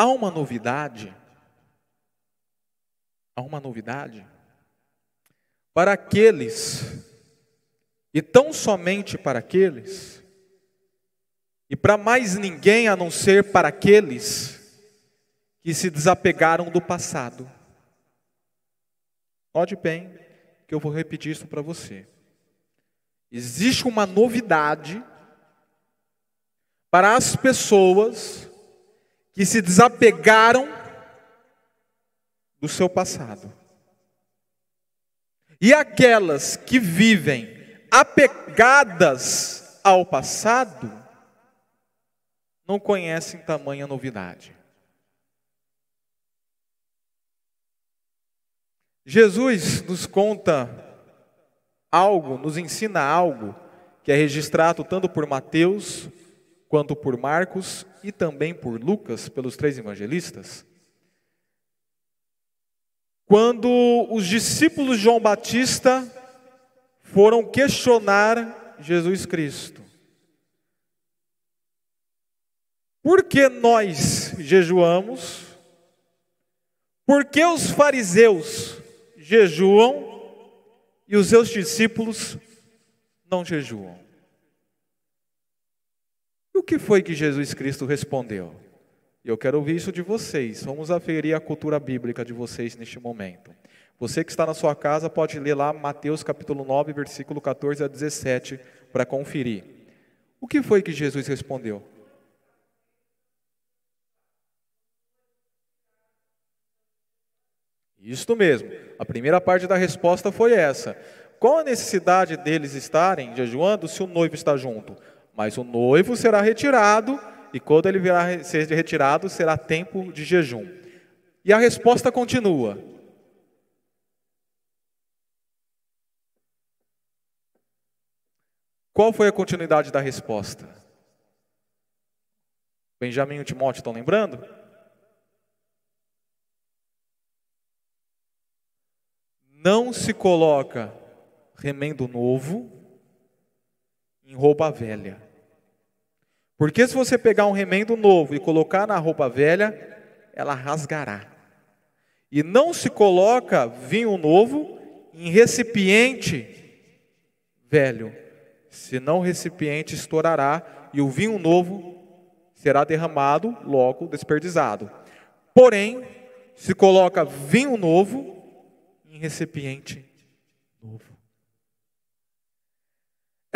Há uma novidade, há uma novidade para aqueles, e tão somente para aqueles, e para mais ninguém a não ser para aqueles que se desapegaram do passado. Note bem que eu vou repetir isso para você. Existe uma novidade para as pessoas que se desapegaram do seu passado. E aquelas que vivem apegadas ao passado não conhecem tamanha novidade. Jesus nos conta algo, nos ensina algo que é registrado tanto por Mateus quanto por Marcos e também por Lucas, pelos três evangelistas. Quando os discípulos de João Batista foram questionar Jesus Cristo. Por que nós jejuamos? Por que os fariseus jejuam e os seus discípulos não jejuam. Que foi que Jesus Cristo respondeu? Eu quero ouvir isso de vocês. Vamos aferir a cultura bíblica de vocês neste momento. Você que está na sua casa pode ler lá Mateus capítulo 9, versículo 14 a 17 para conferir. O que foi que Jesus respondeu? Isto mesmo. A primeira parte da resposta foi essa. Qual a necessidade deles estarem jejuando se o noivo está junto? Mas o noivo será retirado, e quando ele virar ser retirado, será tempo de jejum. E a resposta continua. Qual foi a continuidade da resposta? Benjamin e Timóteo estão lembrando? Não se coloca remendo novo em roupa velha. Porque se você pegar um remendo novo e colocar na roupa velha, ela rasgará. E não se coloca vinho novo em recipiente velho, senão o recipiente estourará e o vinho novo será derramado, logo desperdiçado. Porém, se coloca vinho novo em recipiente novo.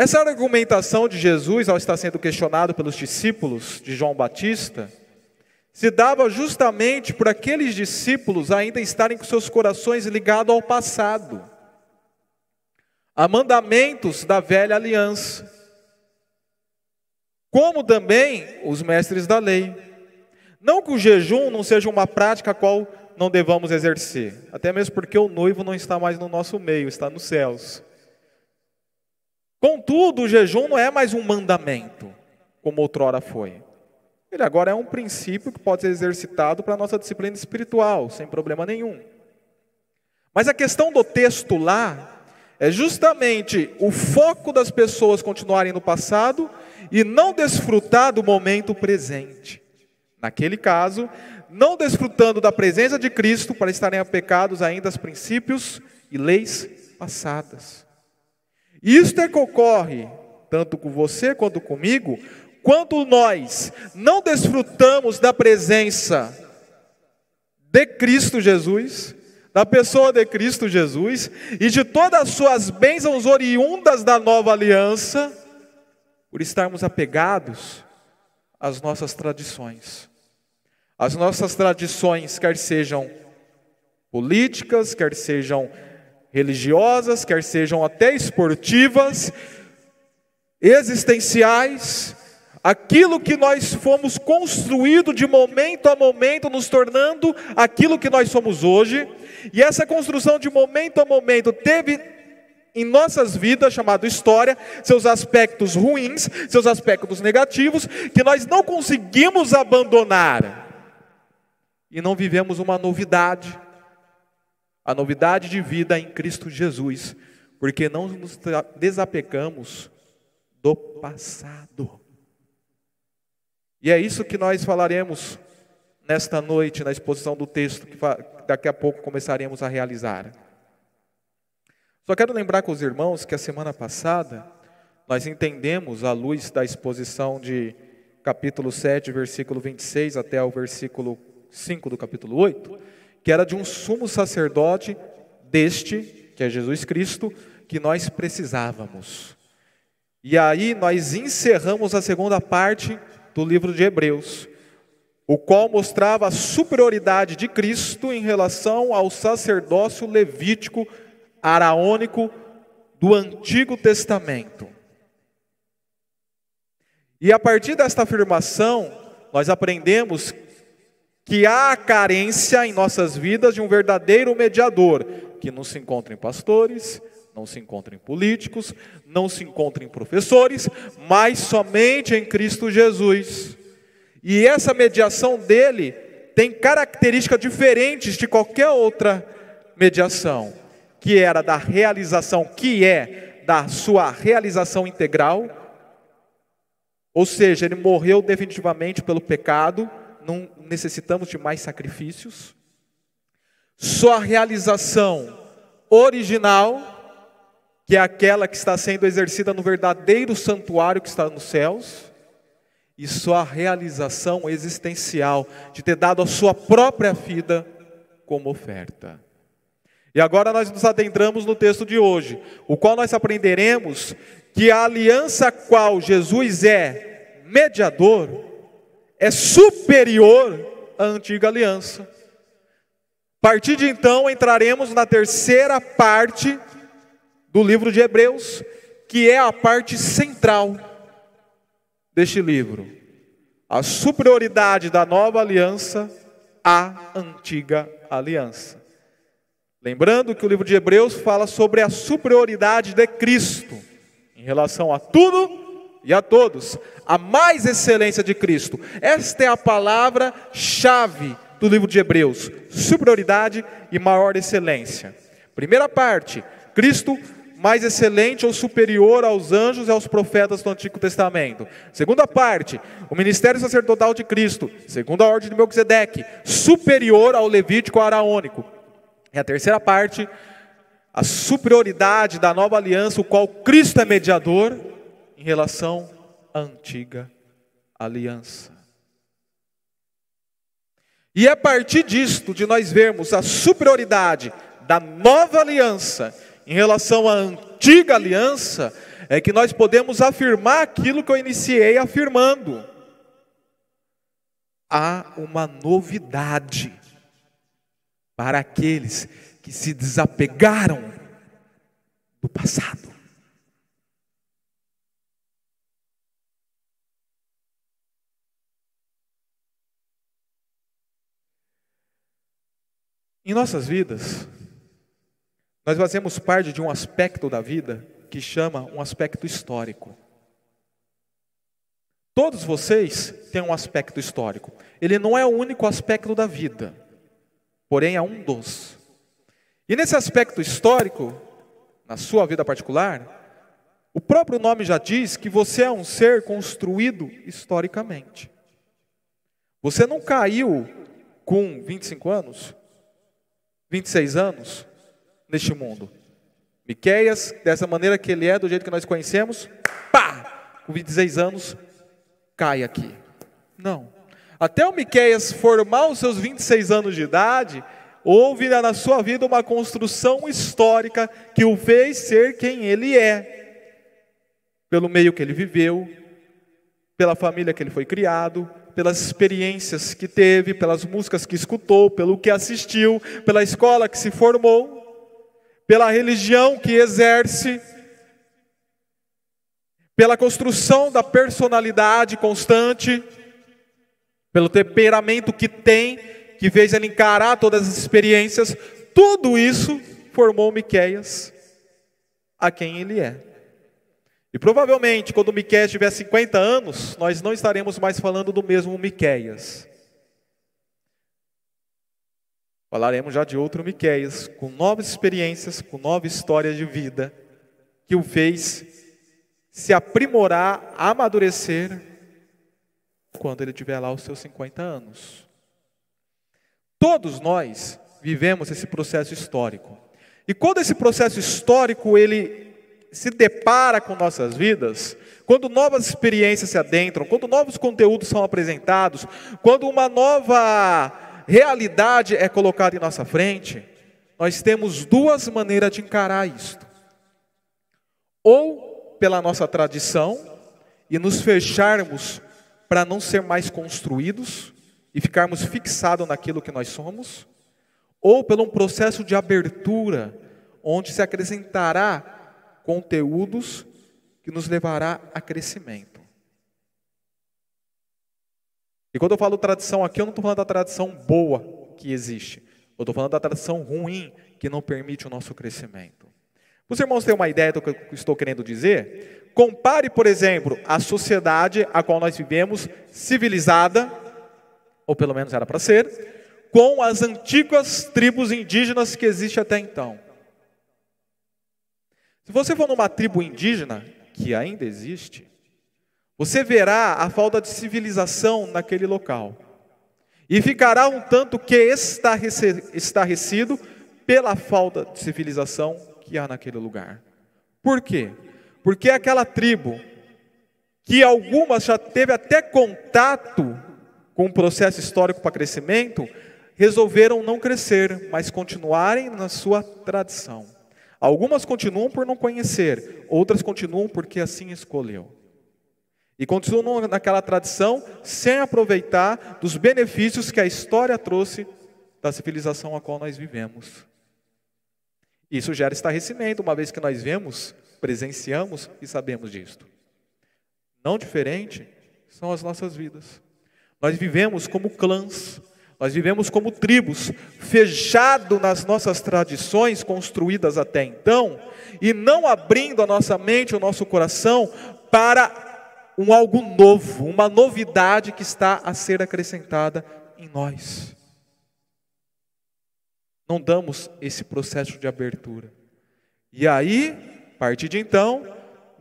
Essa argumentação de Jesus, ao estar sendo questionado pelos discípulos de João Batista, se dava justamente por aqueles discípulos ainda estarem com seus corações ligados ao passado, a mandamentos da velha aliança, como também os mestres da lei. Não que o jejum não seja uma prática a qual não devamos exercer, até mesmo porque o noivo não está mais no nosso meio, está nos céus. Contudo, o jejum não é mais um mandamento, como outrora foi. Ele agora é um princípio que pode ser exercitado para a nossa disciplina espiritual, sem problema nenhum. Mas a questão do texto lá é justamente o foco das pessoas continuarem no passado e não desfrutar do momento presente. Naquele caso, não desfrutando da presença de Cristo para estarem apecados ainda aos princípios e leis passadas. Isto é que ocorre tanto com você quanto comigo, quando nós não desfrutamos da presença de Cristo Jesus, da pessoa de Cristo Jesus e de todas as suas bênçãos oriundas da nova aliança, por estarmos apegados às nossas tradições. As nossas tradições, quer sejam políticas, quer sejam religiosas, quer sejam até esportivas, existenciais, aquilo que nós fomos construídos de momento a momento, nos tornando aquilo que nós somos hoje, e essa construção de momento a momento teve em nossas vidas, chamado história, seus aspectos ruins, seus aspectos negativos, que nós não conseguimos abandonar. E não vivemos uma novidade, a novidade de vida em Cristo Jesus, porque não nos desapegamos do passado. E é isso que nós falaremos nesta noite na exposição do texto que daqui a pouco começaremos a realizar. Só quero lembrar com os irmãos que a semana passada nós entendemos, à luz da exposição de capítulo 7, versículo 26 até o versículo 5 do capítulo 8, que era de um sumo sacerdote deste, que é Jesus Cristo, que nós precisávamos. E aí nós encerramos a segunda parte do livro de Hebreus, o qual mostrava a superioridade de Cristo em relação ao sacerdócio levítico araônico do Antigo Testamento. E a partir desta afirmação, nós aprendemos que há carência em nossas vidas de um verdadeiro mediador, que não se encontra em pastores, não se encontra em políticos, não se encontra em professores, mas somente em Cristo Jesus. E essa mediação dele tem características diferentes de qualquer outra mediação, que era da realização, que é da sua realização integral, ou seja, ele morreu definitivamente pelo pecado, não necessitamos de mais sacrifícios. Sua realização original, que é aquela que está sendo exercida no verdadeiro santuário que está nos céus, e sua realização existencial, de ter dado a sua própria vida como oferta. E agora nós nos adentramos no texto de hoje, o qual nós aprenderemos que a aliança a qual Jesus é mediador é superior à antiga aliança. A partir de então entraremos na terceira parte do livro de Hebreus, que é a parte central deste livro. A superioridade da nova aliança à antiga aliança. Lembrando que o livro de Hebreus fala sobre a superioridade de Cristo em relação a tudo e a todos, a mais excelência de Cristo. Esta é a palavra-chave do livro de Hebreus: superioridade e maior excelência. Primeira parte, Cristo mais excelente ou superior aos anjos e aos profetas do Antigo Testamento. Segunda parte, o ministério sacerdotal de Cristo, segundo a ordem de Melquisedeque, superior ao levítico araônico. E a terceira parte, a superioridade da nova aliança, o qual Cristo é mediador em relação à antiga aliança. E é a partir disto, de nós vermos a superioridade da nova aliança em relação à antiga aliança, é que nós podemos afirmar aquilo que eu iniciei afirmando. Há uma novidade para aqueles que se desapegaram do passado. Em nossas vidas, nós fazemos parte de um aspecto da vida que chama um aspecto histórico. Todos vocês têm um aspecto histórico. Ele não é o único aspecto da vida, porém é um dos. E nesse aspecto histórico, na sua vida particular, o próprio nome já diz que você é um ser construído historicamente. Você não caiu com 25 anos, 26 anos, neste mundo. Miqueias, dessa maneira que ele é, do jeito que nós conhecemos, pá, com 26 anos, cai aqui. Não. Até o Miqueias formar os seus 26 anos de idade, houve na sua vida uma construção histórica que o fez ser quem ele é. Pelo meio que ele viveu, pela família que ele foi criado, pelas experiências que teve, pelas músicas que escutou, pelo que assistiu, pela escola que se formou pela religião que exerce, pela construção da personalidade constante, pelo temperamento que tem, que fez ele encarar todas as experiências, tudo isso formou Miqueias a quem ele é. E provavelmente, quando Miqueias tiver 50 anos, nós não estaremos mais falando do mesmo Miqueias. Falaremos já de outro Miqueias, com novas experiências, com nova história de vida, que o fez se aprimorar, amadurecer, quando ele tiver lá os seus 50 anos. Todos nós vivemos esse processo histórico. E quando esse processo histórico ele se depara com nossas vidas, quando novas experiências se adentram, quando novos conteúdos são apresentados, quando uma nova realidade é colocada em nossa frente, nós temos duas maneiras de encarar isto. Ou pela nossa tradição e nos fecharmos para não ser mais construídos e ficarmos fixados naquilo que nós somos, ou pelo um processo de abertura, onde se acrescentará conteúdos que nos levará a crescimento. E quando eu falo tradição aqui, eu não estou falando da tradição boa que existe, eu estou falando da tradição ruim que não permite o nosso crescimento. Os irmãos terem uma ideia do que eu estou querendo dizer, compare, por exemplo, a sociedade a qual nós vivemos, civilizada, ou pelo menos era para ser, com as antigas tribos indígenas que existem até então. Se você for numa tribo indígena, que ainda existe, você verá a falta de civilização naquele local. E ficará um tanto que estarrecido pela falta de civilização que há naquele lugar. Por quê? Porque aquela tribo, que algumas já teve até contato com o processo histórico para crescimento, resolveram não crescer, mas continuarem na sua tradição. Algumas continuam por não conhecer, outras continuam porque assim escolheu. E continuam naquela tradição sem aproveitar dos benefícios que a história trouxe da civilização a qual nós vivemos. Isso gera estarrecimento, uma vez que nós vemos, presenciamos e sabemos disto. Não diferente são as nossas vidas. Nós vivemos como clãs, nós vivemos como tribos, fechado nas nossas tradições construídas até então, e não abrindo a nossa mente, o nosso coração para um algo novo, uma novidade que está a ser acrescentada em nós. Não damos esse processo de abertura. E aí, a partir de então,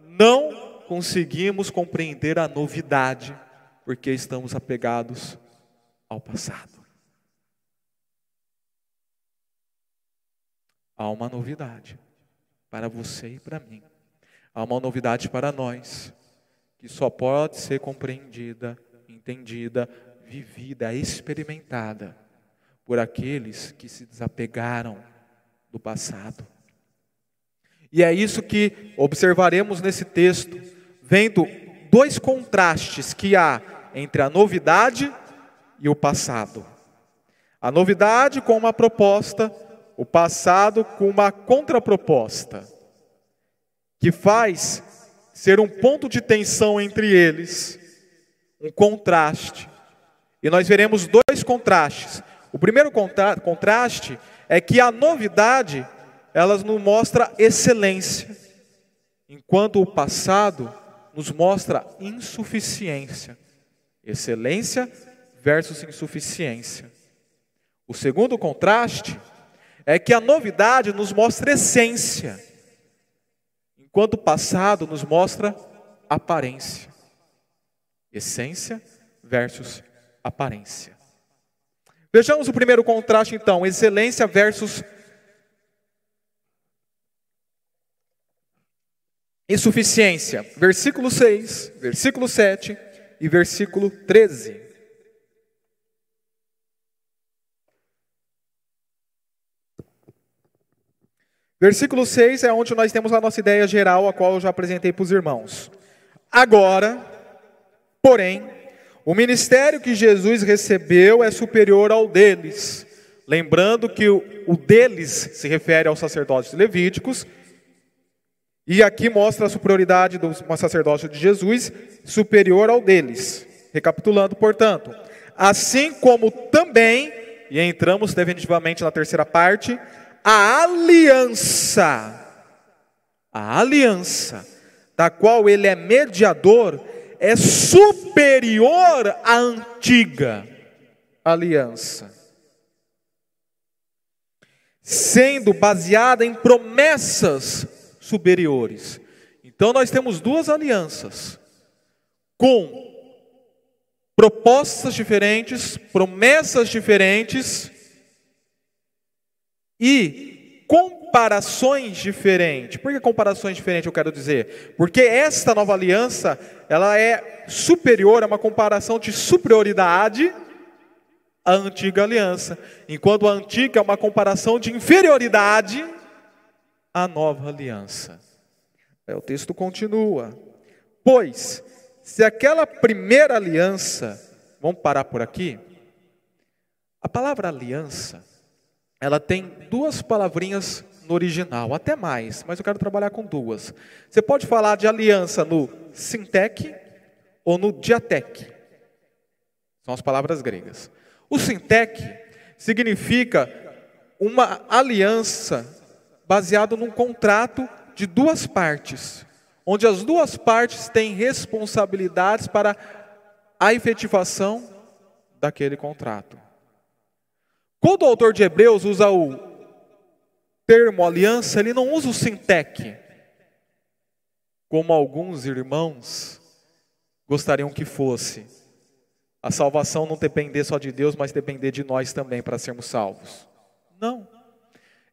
não conseguimos compreender a novidade, porque estamos apegados ao passado. Há uma novidade para você e para mim. Há uma novidade para nós, que só pode ser compreendida, entendida, vivida, experimentada por aqueles que se desapegaram do passado. E é isso que observaremos nesse texto, vendo dois contrastes que há entre a novidade e o passado. A novidade com uma proposta o passado com uma contraproposta, que faz ser um ponto de tensão entre eles, um contraste. E nós veremos dois contrastes. O primeiro contra contraste é que a novidade, ela nos mostra excelência, enquanto o passado nos mostra insuficiência. Excelência versus insuficiência. O segundo contraste é que a novidade nos mostra essência, enquanto o passado nos mostra aparência. Essência versus aparência. Vejamos o primeiro contraste então, excelência versus insuficiência. Versículo 6, versículo 7 e versículo 13. Versículo 6 é onde nós temos a nossa ideia geral, a qual eu já apresentei para os irmãos. Agora, porém, o ministério que Jesus recebeu é superior ao deles. Lembrando que o, deles se refere aos sacerdotes levíticos, e aqui mostra a superioridade do sacerdócio de Jesus superior ao deles. Recapitulando, portanto, assim como também, e entramos definitivamente na terceira parte, a aliança, a aliança, da qual ele é mediador, é superior à antiga aliança, sendo baseada em promessas superiores. Então nós temos duas alianças, com propostas diferentes, promessas diferentes, e comparações diferentes. Por que comparações diferentes eu quero dizer? Porque esta nova aliança, ela é superior, é uma comparação de superioridade à antiga aliança, enquanto a antiga é uma comparação de inferioridade à nova aliança. É, o texto continua. Pois, se aquela primeira aliança, vamos parar por aqui? A palavra aliança, ela tem duas palavrinhas no original, até mais, mas eu quero trabalhar com duas. Você pode falar de aliança no sintec ou no diatec. São as palavras gregas. O sintec significa uma aliança baseado num contrato de duas partes, onde as duas partes têm responsabilidades para a efetivação daquele contrato. Quando o autor de Hebreus usa o termo aliança, ele não usa o sintec, como alguns irmãos gostariam que fosse. A salvação não depender só de Deus, mas depender de nós também para sermos salvos. Não.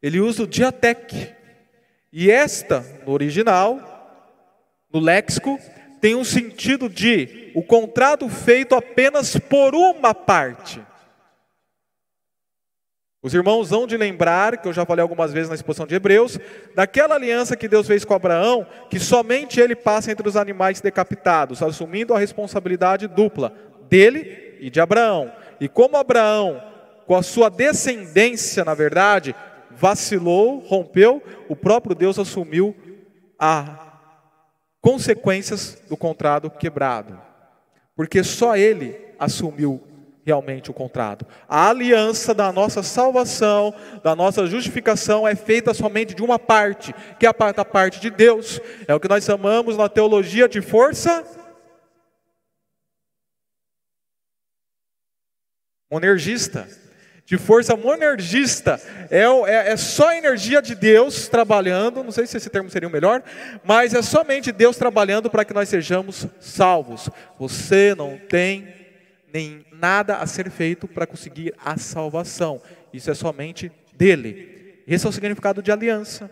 Ele usa o diatec. E esta, no original, no léxico, tem um sentido de o contrato feito apenas por uma parte. Os irmãos vão de lembrar, que eu já falei algumas vezes na exposição de Hebreus, daquela aliança que Deus fez com Abraão, que somente ele passa entre os animais decapitados, assumindo a responsabilidade dupla dele e de Abraão. E como Abraão, com a sua descendência, na verdade, vacilou, rompeu, o próprio Deus assumiu as consequências do contrato quebrado. Porque só ele assumiu realmente o contrato. A aliança da nossa salvação, da nossa justificação é feita somente de uma parte, que é a parte de Deus. É o que nós chamamos na teologia de força monergista. De força monergista. É, é, é só a energia de Deus trabalhando, não sei se esse termo seria o melhor, mas é somente Deus trabalhando para que nós sejamos salvos. Você não tem nem nada a ser feito para conseguir a salvação. Isso é somente dele. Esse é o significado de aliança.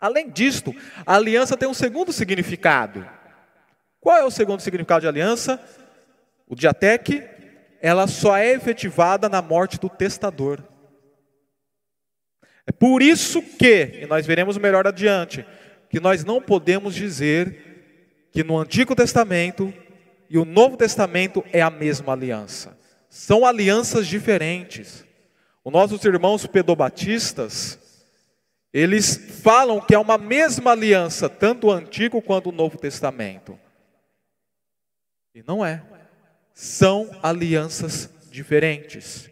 Além disto, a aliança tem um segundo significado. Qual é o segundo significado de aliança? O diatec, ela só é efetivada na morte do testador. É por isso que, e nós veremos melhor adiante, que nós não podemos dizer que no Antigo Testamento e o Novo Testamento é a mesma aliança. São alianças diferentes. Os nossos irmãos pedobatistas, eles falam que é uma mesma aliança, tanto o Antigo quanto o Novo Testamento. E não é. São alianças diferentes.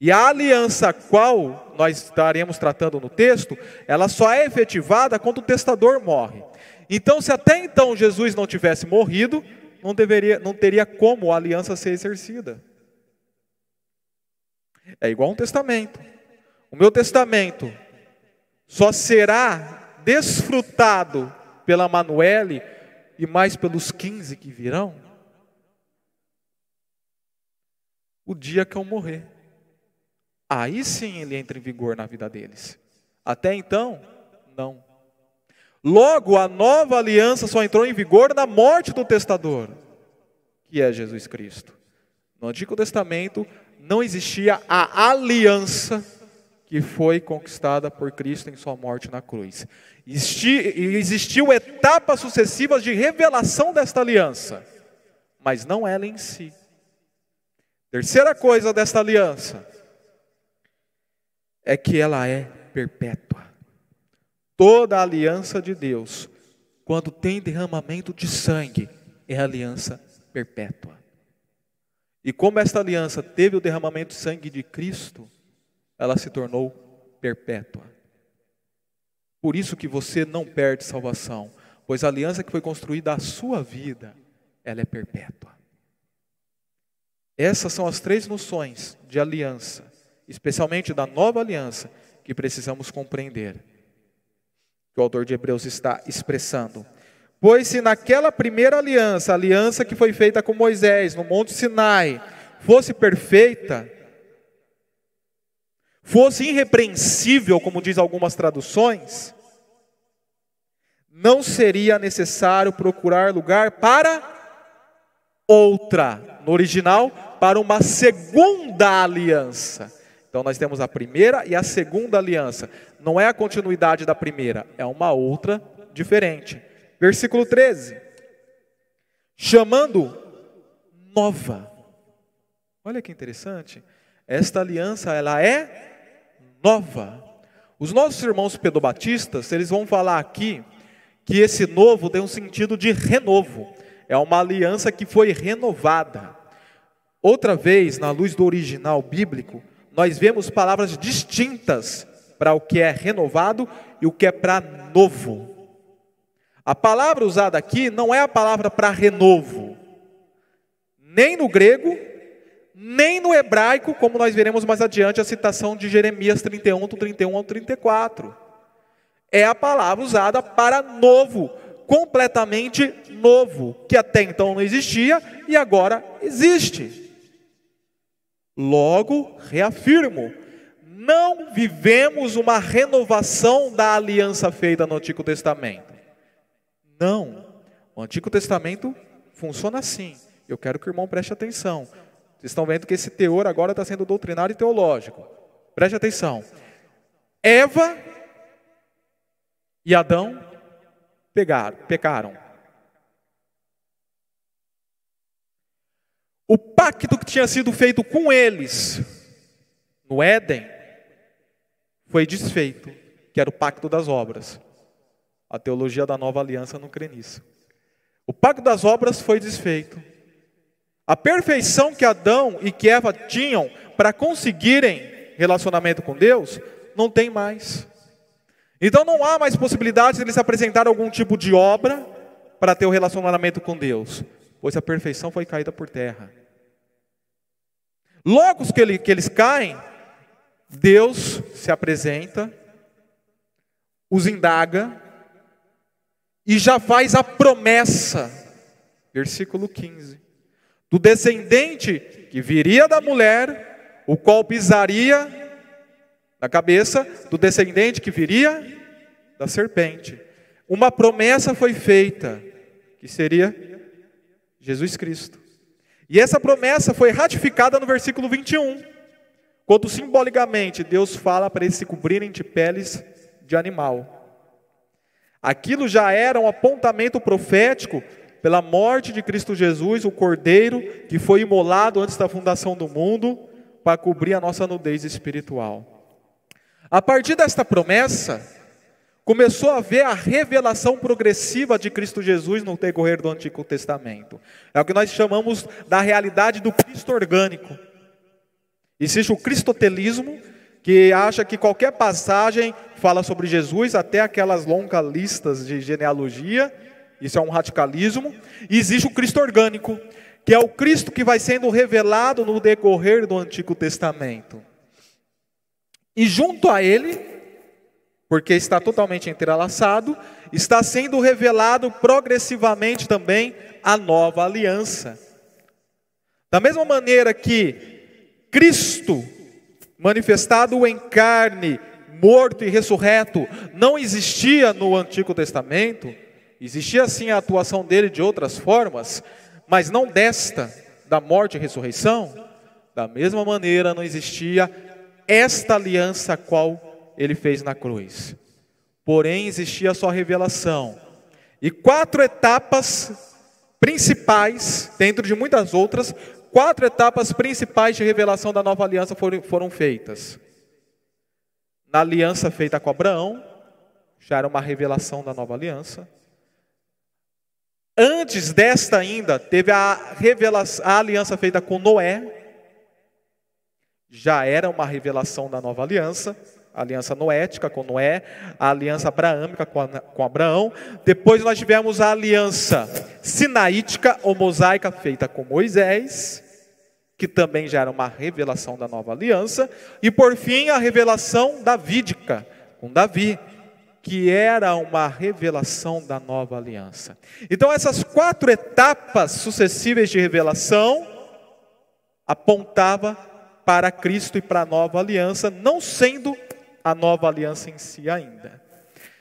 E a aliança a qual nós estaremos tratando no texto, ela só é efetivada quando o testador morre. Então, se até então Jesus não tivesse morrido, não, deveria, não teria como a aliança ser exercida. É igual um testamento. O meu testamento só será desfrutado pela Manuele e mais pelos 15 que virão o dia que eu morrer. Aí sim ele entra em vigor na vida deles. Até então, não. Logo, a nova aliança só entrou em vigor na morte do testador, que é Jesus Cristo. No Antigo Testamento não existia a aliança que foi conquistada por Cristo em sua morte na cruz. Existiu etapas sucessivas de revelação desta aliança, mas não ela em si. Terceira coisa desta aliança é que ela é perpétua. Toda a aliança de Deus, quando tem derramamento de sangue, é aliança perpétua. E como esta aliança teve o derramamento de sangue de Cristo, ela se tornou perpétua. Por isso que você não perde salvação, pois a aliança que foi construída à sua vida, ela é perpétua. Essas são as três noções de aliança, especialmente da nova aliança, que precisamos compreender que o autor de Hebreus está expressando. Pois se naquela primeira aliança, a aliança que foi feita com Moisés no Monte Sinai, fosse perfeita, fosse irrepreensível, como diz algumas traduções, não seria necessário procurar lugar para outra, no original, para uma segunda aliança. Então nós temos a primeira e a segunda aliança. Não é a continuidade da primeira, é uma outra diferente. Versículo 13. Chamando nova. Olha que interessante. Esta aliança ela é nova. Os nossos irmãos pedobatistas, eles vão falar aqui que esse novo tem um sentido de renovo. É uma aliança que foi renovada. Outra vez, na luz do original bíblico, nós vemos palavras distintas para o que é renovado e o que é para novo. A palavra usada aqui não é a palavra para renovo, nem no grego, nem no hebraico, como nós veremos mais adiante a citação de Jeremias 31, do 31 ao 34 é a palavra usada para novo, completamente novo, que até então não existia e agora existe. Logo, reafirmo, não vivemos uma renovação da aliança feita no Antigo Testamento. Não. O Antigo Testamento funciona assim. Eu quero que o irmão preste atenção. Vocês estão vendo que esse teor agora está sendo doutrinário e teológico. Preste atenção. Eva e Adão pegaram, pecaram. O pacto que tinha sido feito com eles no Éden foi desfeito, que era o pacto das obras. A teologia da nova aliança não crê nisso. O pacto das obras foi desfeito. A perfeição que Adão e que Eva tinham para conseguirem relacionamento com Deus, não tem mais. Então não há mais possibilidade de eles apresentar algum tipo de obra para ter o um relacionamento com Deus, pois a perfeição foi caída por terra. Logo que eles caem, Deus se apresenta, os indaga e já faz a promessa, versículo 15, do descendente que viria da mulher, o qual pisaria na cabeça do descendente que viria da serpente. Uma promessa foi feita, que seria Jesus Cristo. E essa promessa foi ratificada no versículo 21, quando simbolicamente Deus fala para eles se cobrirem de peles de animal. Aquilo já era um apontamento profético pela morte de Cristo Jesus, o Cordeiro que foi imolado antes da fundação do mundo, para cobrir a nossa nudez espiritual. A partir desta promessa, começou a haver a revelação progressiva de Cristo Jesus no decorrer do Antigo Testamento. É o que nós chamamos da realidade do Cristo orgânico. Existe o cristotelismo, que acha que qualquer passagem fala sobre Jesus, até aquelas longas listas de genealogia, isso é um radicalismo. E existe o Cristo orgânico, que é o Cristo que vai sendo revelado no decorrer do Antigo Testamento. E junto a ele, porque está totalmente entrelaçado, está sendo revelado progressivamente também a nova aliança. Da mesma maneira que Cristo, manifestado em carne, morto e ressurreto, não existia no Antigo Testamento, existia sim a atuação dele de outras formas, mas não desta, da morte e ressurreição, da mesma maneira não existia esta aliança a qual ele fez na cruz. Porém, existia só revelação. E quatro etapas principais, dentro de muitas outras, quatro etapas principais de revelação da nova aliança foram, foram feitas. Na aliança feita com Abraão, já era uma revelação da nova aliança. Antes desta ainda, teve a, revelação, a aliança feita com Noé, já era uma revelação da nova aliança, a aliança noética com Noé, a aliança abraâmica com, com Abraão. Depois nós tivemos a aliança sinaítica ou mosaica feita com Moisés, que também já era uma revelação da nova aliança. E por fim a revelação davídica com Davi, que era uma revelação da nova aliança. Então essas quatro etapas sucessivas de revelação apontava para Cristo e para a nova aliança, não sendo a nova aliança em si ainda.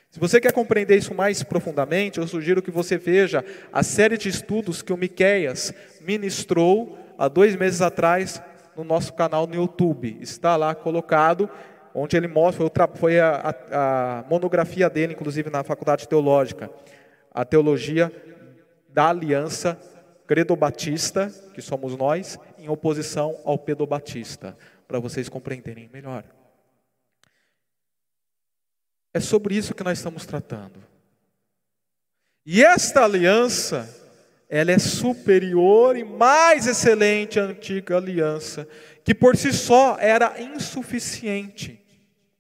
Se você quer compreender isso mais profundamente, eu sugiro que você veja a série de estudos que o Miqueias ministrou há dois meses atrás no nosso canal no YouTube. Está lá colocado, onde ele mostra, foi a, a, a monografia dele, inclusive na Faculdade Teológica, a teologia da aliança credo-batista, que somos nós, em oposição ao pedobatista, para vocês compreenderem melhor. É sobre isso que nós estamos tratando. E esta aliança, ela é superior e mais excelente à antiga aliança, que por si só era insuficiente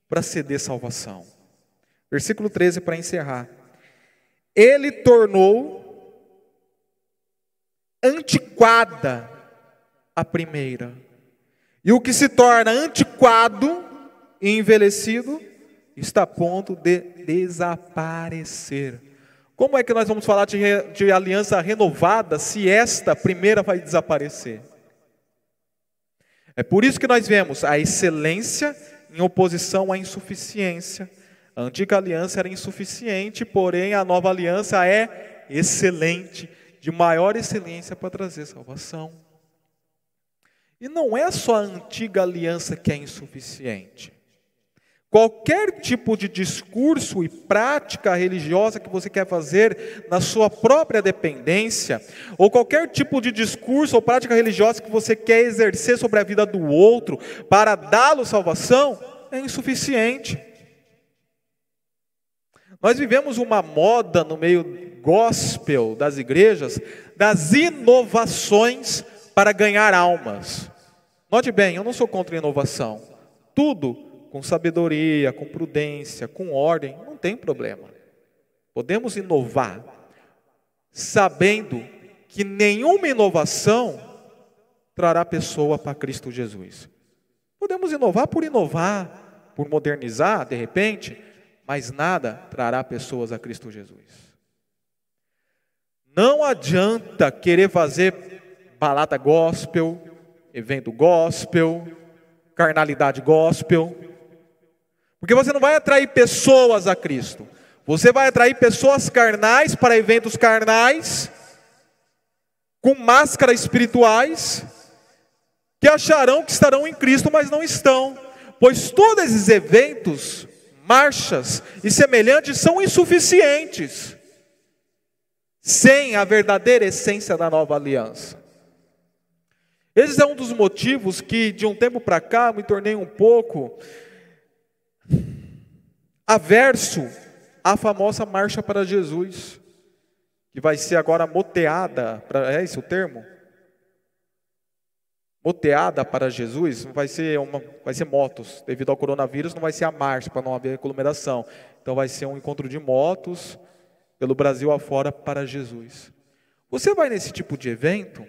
para ceder salvação. Versículo 13 para encerrar. Ele tornou antiquada a primeira. E o que se torna antiquado e envelhecido está a ponto de desaparecer. Como é que nós vamos falar de, de aliança renovada se esta primeira vai desaparecer? É por isso que nós vemos a excelência em oposição à insuficiência. A antiga aliança era insuficiente, porém a nova aliança é excelente, de maior excelência para trazer salvação. E não é só a antiga aliança que é insuficiente. Qualquer tipo de discurso e prática religiosa que você quer fazer na sua própria dependência, ou qualquer tipo de discurso ou prática religiosa que você quer exercer sobre a vida do outro para dá-lo salvação, é insuficiente. Nós vivemos uma moda no meio gospel das igrejas das inovações para ganhar almas. Note bem, eu não sou contra inovação. Tudo com sabedoria, com prudência, com ordem, não tem problema. Podemos inovar, sabendo que nenhuma inovação trará pessoa para Cristo Jesus. Podemos inovar por inovar, por modernizar, de repente, mas nada trará pessoas a Cristo Jesus. Não adianta querer fazer balada gospel, evento gospel, carnalidade gospel, porque você não vai atrair pessoas a Cristo. Você vai atrair pessoas carnais para eventos carnais, com máscaras espirituais, que acharão que estarão em Cristo, mas não estão. Pois todos esses eventos, marchas e semelhantes são insuficientes, sem a verdadeira essência da nova aliança. Esse é um dos motivos que, de um tempo para cá, me tornei um pouco averso à famosa marcha para Jesus, que vai ser agora moteada, é esse o termo? Moteada para Jesus, vai ser, uma, vai ser motos, devido ao coronavírus, não vai ser a marcha, para não haver aglomeração. Então vai ser um encontro de motos pelo Brasil afora para Jesus. Você vai nesse tipo de evento,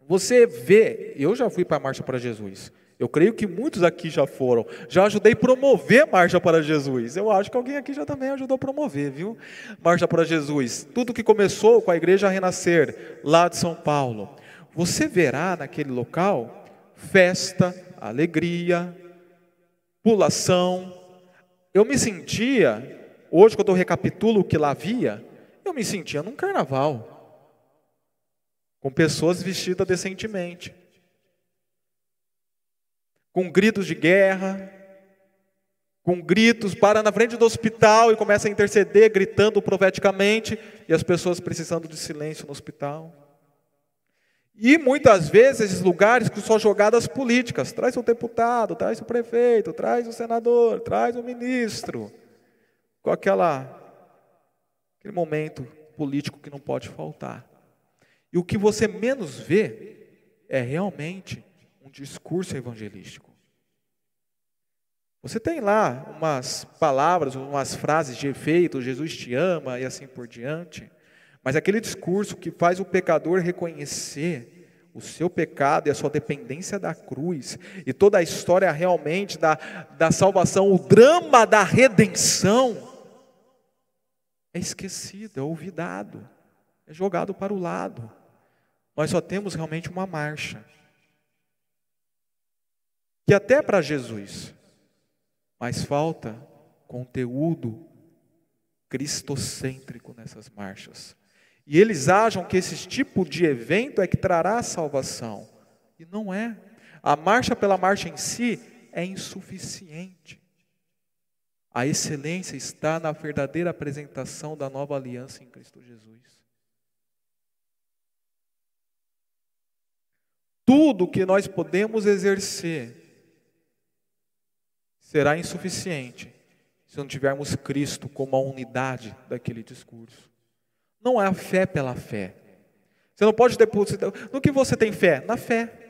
você vê, eu já fui para a Marcha para Jesus. Eu creio que muitos aqui já foram. Já ajudei a promover Marcha para Jesus. Eu acho que alguém aqui já também ajudou a promover, viu? Marcha para Jesus. Tudo que começou com a Igreja Renascer, lá de São Paulo. Você verá naquele local festa, alegria, pulação. Eu me sentia, hoje quando eu recapitulo o que lá havia, eu me sentia num carnaval. Com pessoas vestidas decentemente com gritos de guerra, com gritos, para na frente do hospital e começa a interceder, gritando profeticamente, e as pessoas precisando de silêncio no hospital. E muitas vezes esses lugares que são jogadas políticas, traz o deputado, traz o prefeito, traz o senador, traz o ministro, com aquela aquele momento político que não pode faltar. E o que você menos vê é realmente discurso evangelístico. Você tem lá umas palavras, umas frases de efeito, Jesus te ama e assim por diante, mas aquele discurso que faz o pecador reconhecer o seu pecado e a sua dependência da cruz, e toda a história realmente da, da salvação, o drama da redenção, é esquecido, é olvidado, é jogado para o lado. Nós só temos realmente uma marcha. Que até para Jesus, mas falta conteúdo cristocêntrico nessas marchas. E eles acham que esse tipo de evento é que trará salvação. E não é. A marcha pela marcha em si é insuficiente. A excelência está na verdadeira apresentação da nova aliança em Cristo Jesus. Tudo que nós podemos exercer será insuficiente se não tivermos Cristo como a unidade daquele discurso. Não é a fé pela fé. Você não pode depositar. No que você tem fé? Na fé.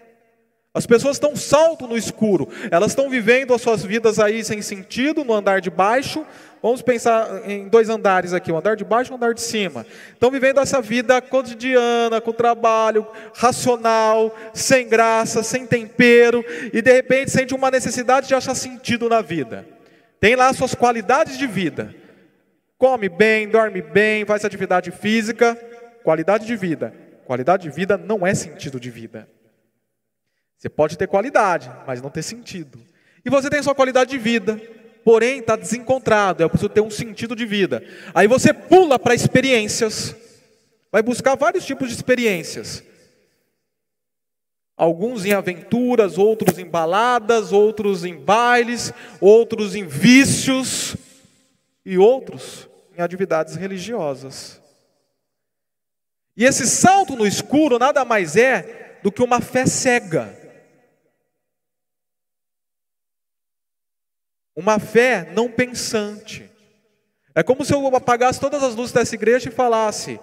As pessoas estão salto no escuro, elas estão vivendo as suas vidas aí sem sentido, no andar de baixo. Vamos pensar em dois andares aqui, o um andar de baixo e um andar de cima. Estão vivendo essa vida cotidiana, com trabalho, racional, sem graça, sem tempero, e de repente sente uma necessidade de achar sentido na vida. Tem lá suas qualidades de vida. Come bem, dorme bem, faz atividade física, qualidade de vida. Qualidade de vida não é sentido de vida. Você pode ter qualidade, mas não ter sentido. E você tem sua qualidade de vida, porém está desencontrado, é preciso ter um sentido de vida. Aí você pula para experiências, vai buscar vários tipos de experiências. Alguns em aventuras, outros em baladas, outros em bailes, outros em vícios e outros em atividades religiosas. E esse salto no escuro nada mais é do que uma fé cega. Uma fé não pensante. É como se eu apagasse todas as luzes dessa igreja e falasse: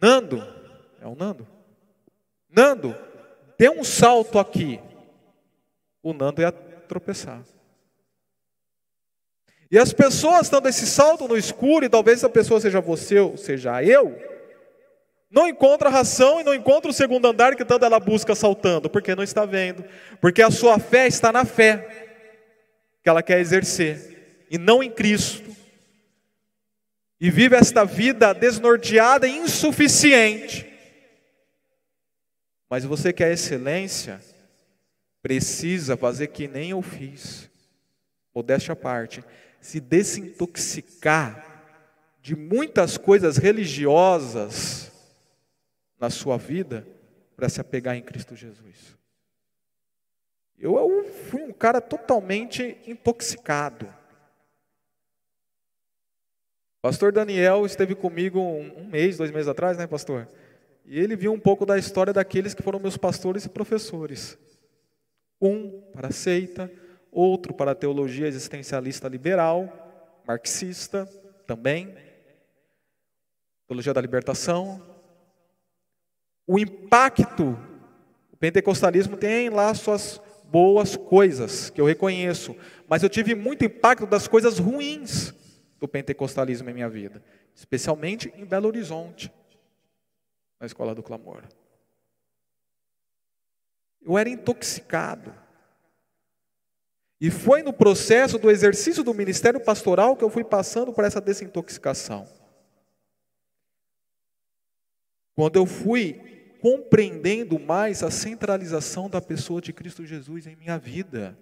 Nando, é o Nando? Nando, dê um salto aqui. O Nando ia tropeçar. E as pessoas estão desse salto no escuro, e talvez essa pessoa seja você ou seja eu, não encontra ração e não encontra o segundo andar que tanto ela busca saltando, porque não está vendo, porque a sua fé está na fé que ela quer exercer, e não em Cristo, e vive esta vida desnorteada e insuficiente. Mas você quer excelência, precisa fazer que nem eu fiz, modéstia à parte, se desintoxicar de muitas coisas religiosas na sua vida para se apegar em Cristo Jesus. Eu fui um cara totalmente intoxicado. Pastor Daniel esteve comigo um, um, mês, dois meses atrás, né, pastor? E ele viu um pouco da história daqueles que foram meus pastores e professores. Um para a seita, outro para a teologia existencialista liberal, marxista também, teologia da libertação. O impacto, o pentecostalismo tem lá suas boas coisas que eu reconheço, mas eu tive muito impacto das coisas ruins do pentecostalismo em minha vida, especialmente em Belo Horizonte, na escola do clamor. Eu era intoxicado. E foi no processo do exercício do ministério pastoral que eu fui passando por essa desintoxicação. Quando eu fui compreendendo mais a centralização da pessoa de Cristo Jesus em minha vida.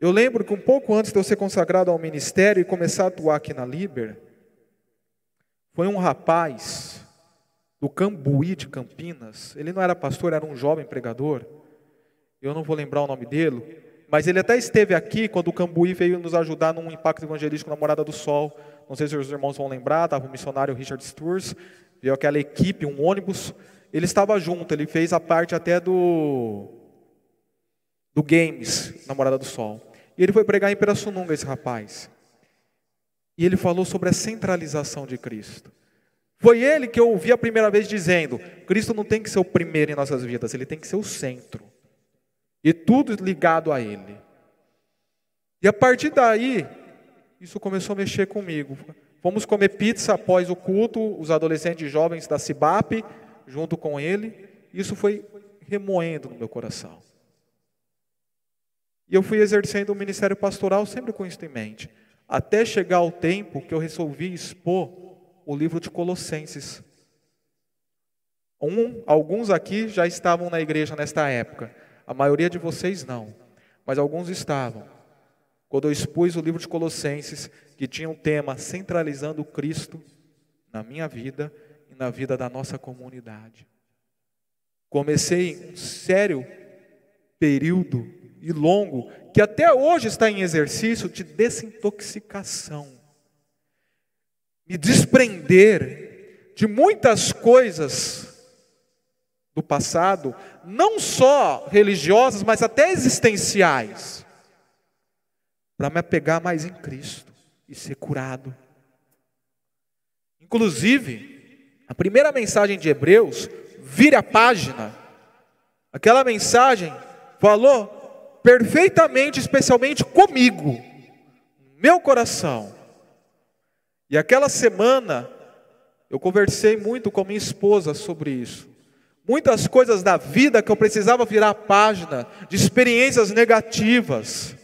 Eu lembro que um pouco antes de eu ser consagrado ao ministério e começar a atuar aqui na Liber, foi um rapaz do Cambuí de Campinas. Ele não era pastor, era um jovem pregador. Eu não vou lembrar o nome dele, mas ele até esteve aqui quando o Cambuí veio nos ajudar num impacto evangelístico na Morada do Sol. Não sei se os irmãos vão lembrar, estava o missionário Richard Sturz, veio aquela equipe, um ônibus. Ele estava junto, ele fez a parte até do, do Games, na Morada do Sol. E ele foi pregar em Pirassununga, esse rapaz. E ele falou sobre a centralização de Cristo. Foi ele que eu ouvi a primeira vez dizendo: Cristo não tem que ser o primeiro em nossas vidas, ele tem que ser o centro. E tudo ligado a Ele. E a partir daí, isso começou a mexer comigo. Fomos comer pizza após o culto, os adolescentes jovens da CIBAP, junto com ele. Isso foi remoendo no meu coração. E eu fui exercendo o ministério pastoral sempre com isso em mente. Até chegar o tempo que eu resolvi expor o livro de Colossenses. Um, alguns aqui já estavam na igreja nesta época, a maioria de vocês não, mas alguns estavam. Quando eu expus o livro de Colossenses, que tinha um tema centralizando Cristo na minha vida e na vida da nossa comunidade. Comecei um sério período e longo, que até hoje está em exercício de desintoxicação. Me desprender de muitas coisas do passado, não só religiosas, mas até existenciais, para me apegar mais em Cristo e ser curado. Inclusive, a primeira mensagem de Hebreus, vire a página, aquela mensagem falou perfeitamente, especialmente comigo, meu coração. E aquela semana, eu conversei muito com minha esposa sobre isso. Muitas coisas da vida que eu precisava virar a página, de experiências negativas.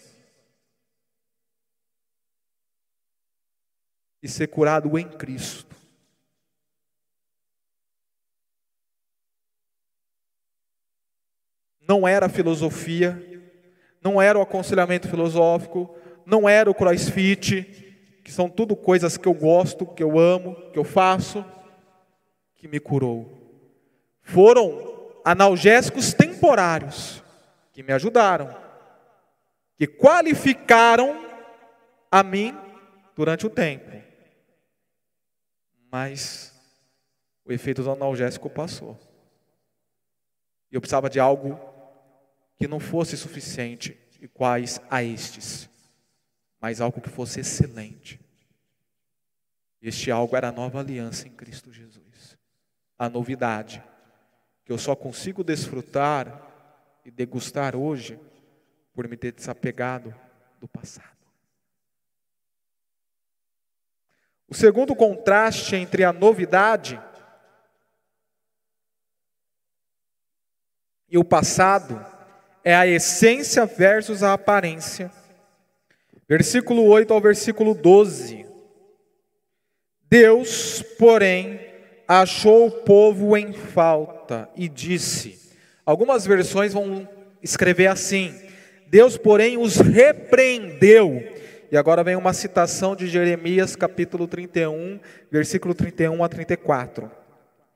E ser curado em Cristo. Não era filosofia, não era o aconselhamento filosófico, não era o crossfit, que são tudo coisas que eu gosto, que eu amo, que eu faço, que me curou. Foram analgésicos temporários que me ajudaram, que qualificaram a mim durante o tempo. Mas o efeito do analgésico passou. E eu precisava de algo que não fosse suficiente iguais a estes, mas algo que fosse excelente. Este algo era a nova aliança em Cristo Jesus. A novidade que eu só consigo desfrutar e degustar hoje por me ter desapegado do passado. O segundo contraste entre a novidade e o passado é a essência versus a aparência. Versículo 8 ao versículo 12. Deus, porém, achou o povo em falta e disse: Algumas versões vão escrever assim: Deus, porém, os repreendeu. E agora vem uma citação de Jeremias, capítulo 31, versículo 31 a 34.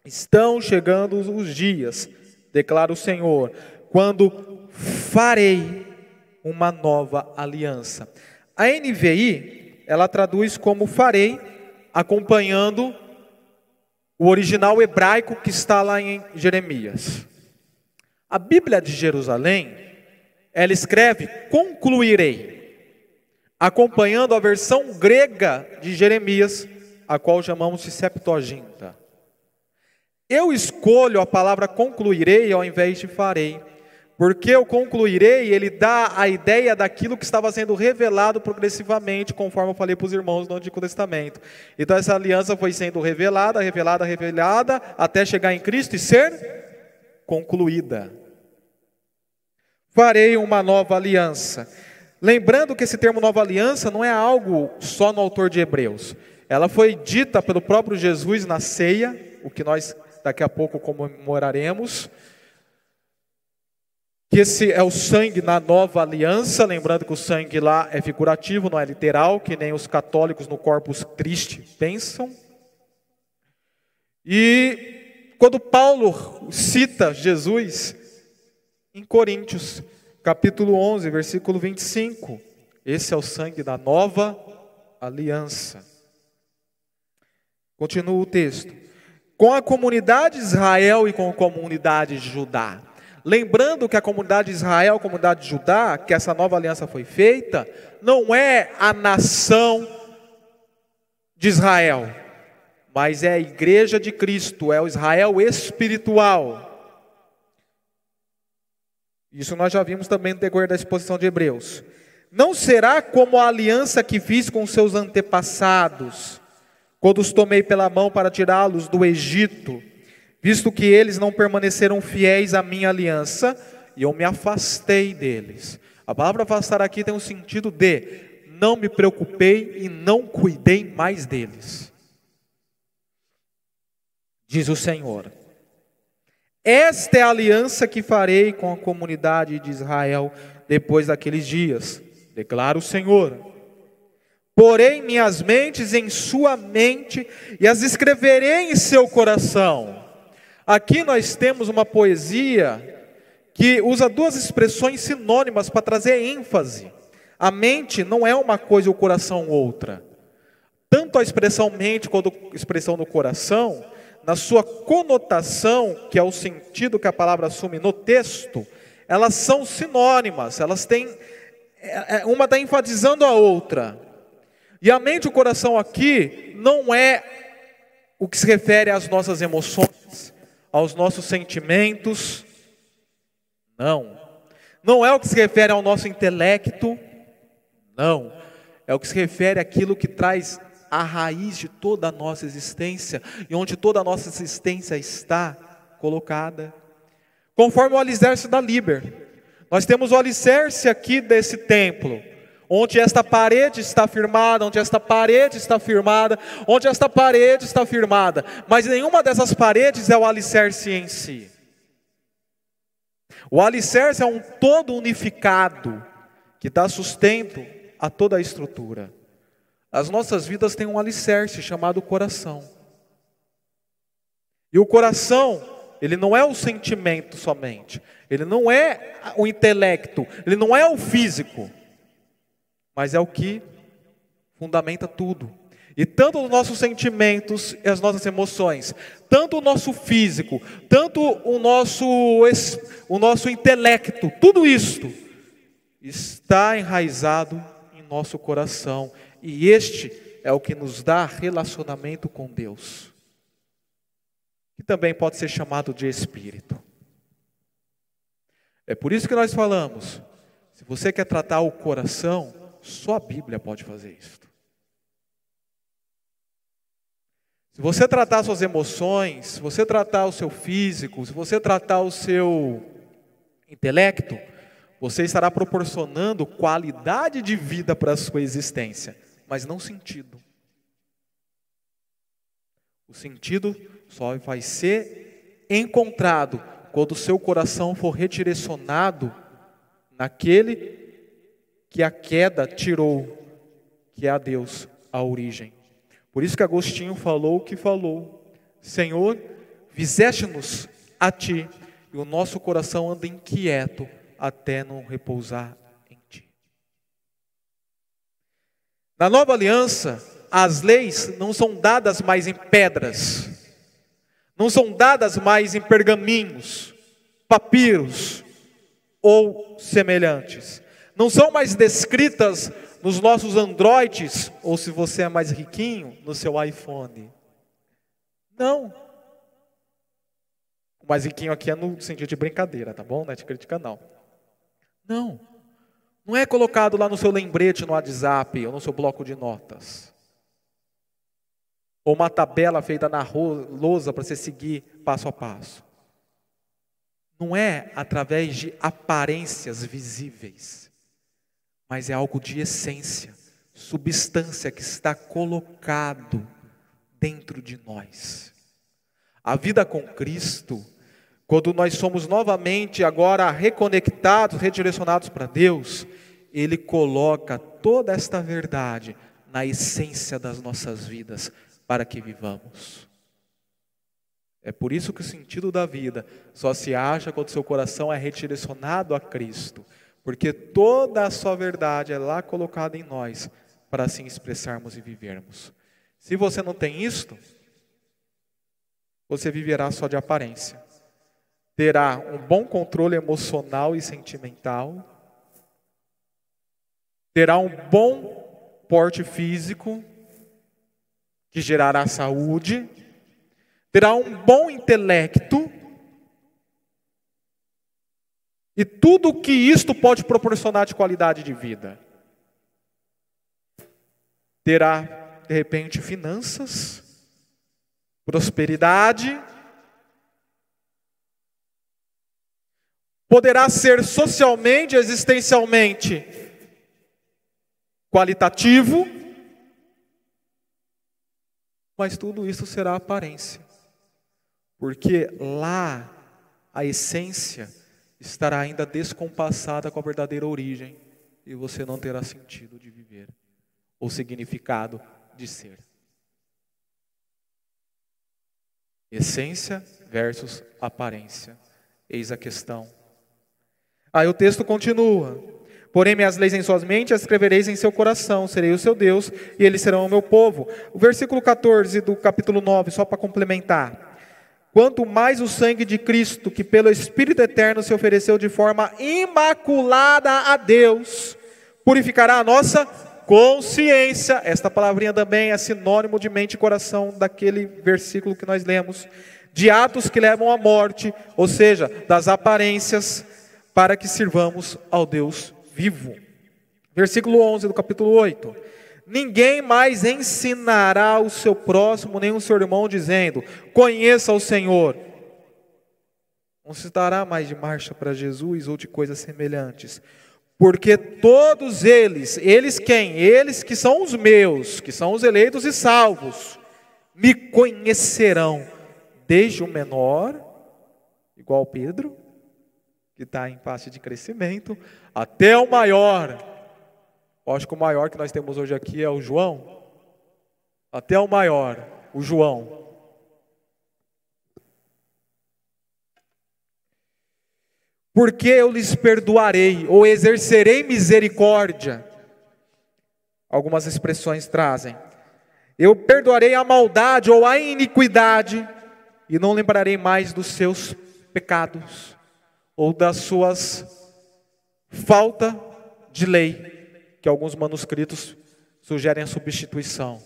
Estão chegando os dias, declara o Senhor, quando farei uma nova aliança. A NVI, ela traduz como farei, acompanhando o original hebraico que está lá em Jeremias. A Bíblia de Jerusalém, ela escreve concluirei, acompanhando a versão grega de Jeremias, a qual chamamos de Septuaginta. Eu escolho a palavra concluirei ao invés de farei, porque eu concluirei, ele dá a ideia daquilo que estava sendo revelado progressivamente, conforme eu falei para os irmãos no Antigo Testamento. Então essa aliança foi sendo revelada, revelada, revelada, até chegar em Cristo e ser concluída. Farei uma nova aliança. Lembrando que esse termo nova aliança não é algo só no autor de Hebreus. Ela foi dita pelo próprio Jesus na ceia, o que nós daqui a pouco comemoraremos que esse é o sangue na nova aliança, lembrando que o sangue lá é figurativo, não é literal, que nem os católicos no Corpus Christi pensam. E quando Paulo cita Jesus em Coríntios, capítulo 11, versículo 25, esse é o sangue da nova aliança. Continua o texto. Com a comunidade de Israel e com a comunidade de Judá Lembrando que a comunidade de Israel, a comunidade de Judá, que essa nova aliança foi feita, não é a nação de Israel, mas é a igreja de Cristo, é o Israel espiritual. Isso nós já vimos também no decorrer da exposição de Hebreus. Não será como a aliança que fiz com seus antepassados, quando os tomei pela mão para tirá-los do Egito visto que eles não permaneceram fiéis à minha aliança, e eu me afastei deles. A palavra afastar aqui tem um sentido de não me preocupei e não cuidei mais deles. Diz o Senhor. Esta é a aliança que farei com a comunidade de Israel depois daqueles dias, declara o Senhor. Porém, minhas mentes em sua mente e as escreverei em seu coração. Aqui nós temos uma poesia que usa duas expressões sinônimas para trazer ênfase. A mente não é uma coisa e o coração outra. Tanto a expressão mente quanto a expressão do coração, na sua conotação, que é o sentido que a palavra assume no texto, elas são sinônimas, elas têm. É, é, uma está enfatizando a outra. E a mente e o coração aqui não é o que se refere às nossas emoções, aos nossos sentimentos. Não. Não é o que se refere ao nosso intelecto. Não. É o que se refere àquilo que traz a raiz de toda a nossa existência e onde toda a nossa existência está colocada. Conforme o alicerce da Liber. Nós temos o alicerce aqui desse templo onde esta parede está firmada, onde esta parede está firmada, onde esta parede está firmada, mas nenhuma dessas paredes é o alicerce em si. O alicerce é um todo unificado que dá sustento a toda a estrutura. As nossas vidas têm um alicerce chamado coração. E o coração, ele não é o sentimento somente, ele não é o intelecto, ele não é o físico mas é o que fundamenta tudo. E tanto os nossos sentimentos e as nossas emoções, tanto o nosso físico, tanto o nosso, o nosso intelecto, tudo isto está enraizado em nosso coração. E este é o que nos dá relacionamento com Deus, que também pode ser chamado de espírito. É por isso que nós falamos: se você quer tratar o coração, só a Bíblia pode fazer isso. Se você tratar suas emoções, se você tratar o seu físico, se você tratar o seu intelecto, você estará proporcionando qualidade de vida para a sua existência, mas não sentido. O sentido só vai ser encontrado quando o seu coração for redirecionado naquele que a queda tirou, que é a Deus a origem. Por isso que Agostinho falou o que falou: Senhor, fizeste-nos a ti, e o nosso coração anda inquieto até não repousar em ti. Na nova aliança, as leis não são dadas mais em pedras, não são dadas mais em pergaminhos, papiros ou semelhantes não são mais descritas nos nossos Androids, ou se você é mais riquinho, no seu iPhone. Não. O mais riquinho aqui é no sentido de brincadeira, tá bom? Não é de crítica, não. Não. Não é colocado lá no seu lembrete no WhatsApp ou no seu bloco de notas. Ou uma tabela feita na lousa para você seguir passo a passo. Não é através de aparências visíveis mas é algo de essência, substância que está colocado dentro de nós. A vida com Cristo, quando nós somos novamente agora reconectados, redirecionados para Deus, Ele coloca toda esta verdade na essência das nossas vidas para que vivamos. É por isso que o sentido da vida só se acha quando seu coração é redirecionado a Cristo porque toda a sua verdade é lá colocada em nós para assim expressarmos e vivermos. Se você não tem isto, você viverá só de aparência. Terá um bom controle emocional e sentimental, terá um bom porte físico, que gerará saúde, terá um bom intelecto, e tudo o que isto pode proporcionar de qualidade de vida. Terá, de repente, finanças, prosperidade, poderá ser socialmente, existencialmente qualitativo, mas tudo isso será aparência, porque lá a essência estará ainda descompassada com a verdadeira origem e você não terá sentido de viver ou significado de ser. Essência versus aparência. Eis a questão. Aí o texto continua. Porém, minhas leis em suas mentes as escrevereis em seu coração, serei o seu Deus e eles serão o meu povo. O versículo 14 do capítulo 9, só para complementar. Quanto mais o sangue de Cristo, que pelo Espírito Eterno se ofereceu de forma imaculada a Deus, purificará a nossa consciência. Esta palavrinha também é sinônimo de mente e coração daquele versículo que nós lemos. De atos que levam à morte, ou seja, das aparências, para que sirvamos ao Deus vivo. Versículo 11 do capítulo 8. Ninguém mais ensinará o seu próximo, nem o seu irmão, dizendo: Conheça o Senhor. Não se dará mais de marcha para Jesus ou de coisas semelhantes. Porque todos eles, eles quem? Eles que são os meus, que são os eleitos e salvos, me conhecerão, desde o menor, igual Pedro, que está em fase de crescimento, até o maior eu acho que o maior que nós temos hoje aqui é o João. Até o maior, o João. Porque eu lhes perdoarei ou exercerei misericórdia. Algumas expressões trazem. Eu perdoarei a maldade ou a iniquidade e não lembrarei mais dos seus pecados ou das suas falta de lei que alguns manuscritos sugerem a substituição.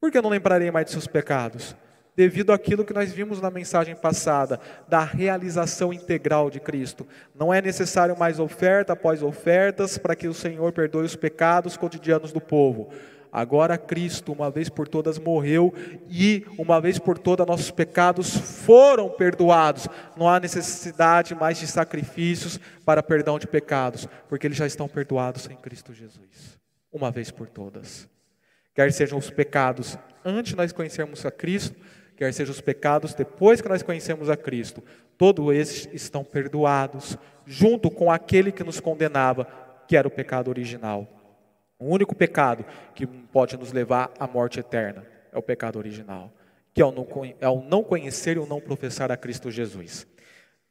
Por que eu não lembrarei mais de seus pecados? Devido àquilo que nós vimos na mensagem passada, da realização integral de Cristo. Não é necessário mais oferta após ofertas para que o Senhor perdoe os pecados cotidianos do povo. Agora Cristo, uma vez por todas, morreu e, uma vez por todas, nossos pecados foram perdoados. Não há necessidade mais de sacrifícios para perdão de pecados, porque eles já estão perdoados em Cristo Jesus, uma vez por todas. Quer sejam os pecados antes nós conhecermos a Cristo, quer sejam os pecados depois que nós conhecemos a Cristo, todos esses estão perdoados, junto com aquele que nos condenava, que era o pecado original. O único pecado que pode nos levar à morte eterna é o pecado original, que é o não, é o não conhecer e o não professar a Cristo Jesus.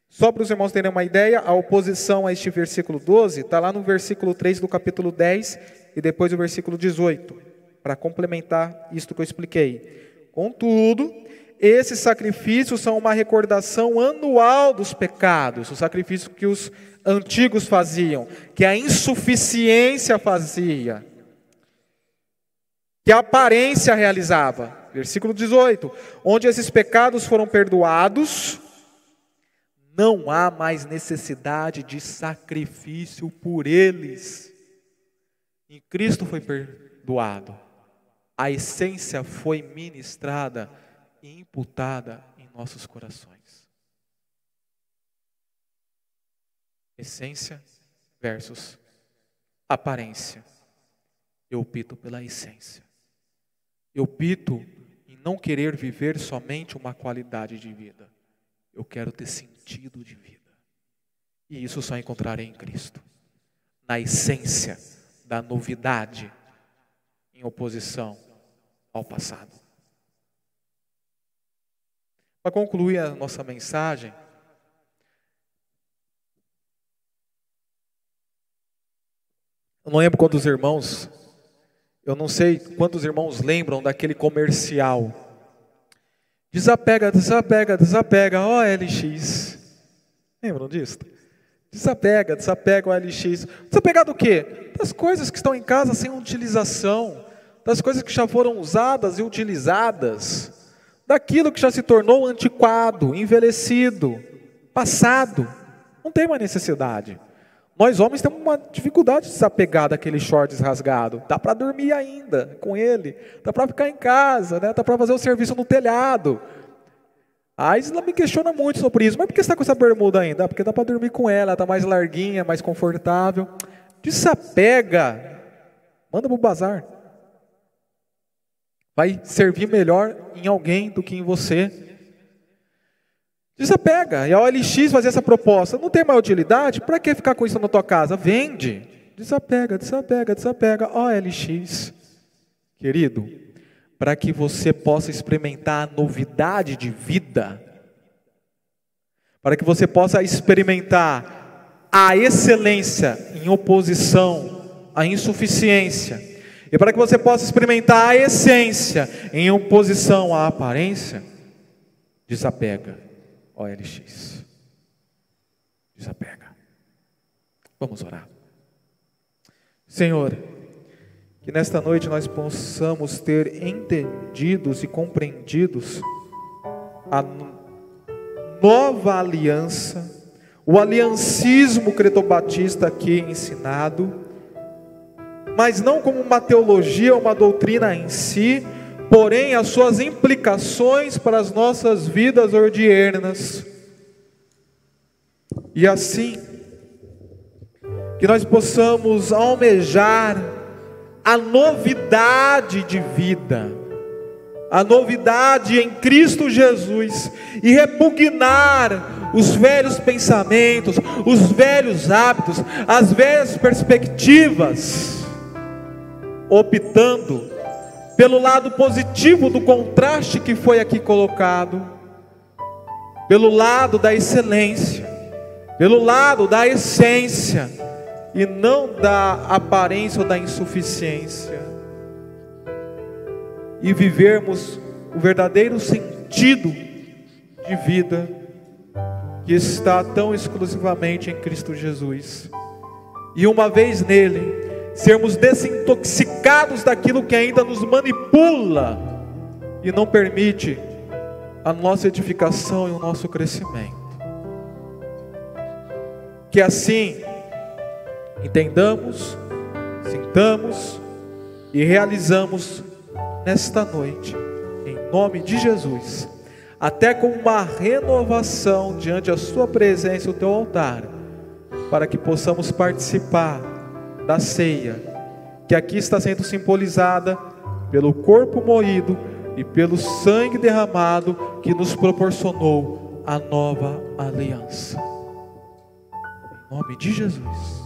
Só para os irmãos terem uma ideia, a oposição a este versículo 12 está lá no versículo 3 do capítulo 10 e depois o versículo 18, para complementar isto que eu expliquei. Contudo, esses sacrifícios são uma recordação anual dos pecados, os sacrifícios que os antigos faziam, que a insuficiência fazia, que a aparência realizava. Versículo 18: onde esses pecados foram perdoados, não há mais necessidade de sacrifício por eles. Em Cristo foi perdoado, a essência foi ministrada e imputada em nossos corações. Essência versus aparência. Eu opto pela essência. Eu opto em não querer viver somente uma qualidade de vida. Eu quero ter sentido de vida. E isso só encontrarei em Cristo. Na essência da novidade em oposição ao passado. Para concluir a nossa mensagem, Eu não lembro quantos irmãos, eu não sei quantos irmãos lembram daquele comercial. Desapega, desapega, desapega, ó LX. Lembram disso? Desapega, desapega o LX. Desapegar do quê? Das coisas que estão em casa sem utilização, das coisas que já foram usadas e utilizadas, daquilo que já se tornou antiquado, envelhecido, passado. Não tem mais necessidade. Nós homens temos uma dificuldade de se apegar daquele shorts rasgado. Dá para dormir ainda com ele, dá para ficar em casa, né? dá para fazer o serviço no telhado. A Isla me questiona muito sobre isso. Mas por que você está com essa bermuda ainda? Ah, porque dá para dormir com ela, está mais larguinha, mais confortável. Desapega. Manda para o bazar. Vai servir melhor em alguém do que em você. Desapega. E a OLX fazer essa proposta. Não tem mais utilidade? Para que ficar com isso na tua casa? Vende. Desapega, desapega, desapega. OLX. Querido, para que você possa experimentar a novidade de vida, para que você possa experimentar a excelência em oposição à insuficiência, e para que você possa experimentar a essência em oposição à aparência, desapega, OLX. Desapega. Vamos orar. Senhor, que nesta noite nós possamos ter entendidos e compreendidos a nova aliança, o aliancismo cretobatista aqui ensinado, mas não como uma teologia, uma doutrina em si, porém as suas implicações para as nossas vidas ordiernas. E assim, que nós possamos almejar a novidade de vida, a novidade em Cristo Jesus e repugnar os velhos pensamentos, os velhos hábitos, as velhas perspectivas, optando pelo lado positivo do contraste que foi aqui colocado, pelo lado da excelência, pelo lado da essência e não da aparência ou da insuficiência, e vivermos o verdadeiro sentido de vida que está tão exclusivamente em Cristo Jesus. E uma vez nele, sermos desintoxicados daquilo que ainda nos manipula e não permite a nossa edificação e o nosso crescimento. Que assim entendamos, sintamos e realizamos nesta noite, em nome de Jesus, até com uma renovação diante da Sua presença, o Teu altar, para que possamos participar da ceia, que aqui está sendo simbolizada pelo corpo moído e pelo sangue derramado que nos proporcionou a nova aliança. Em nome de Jesus.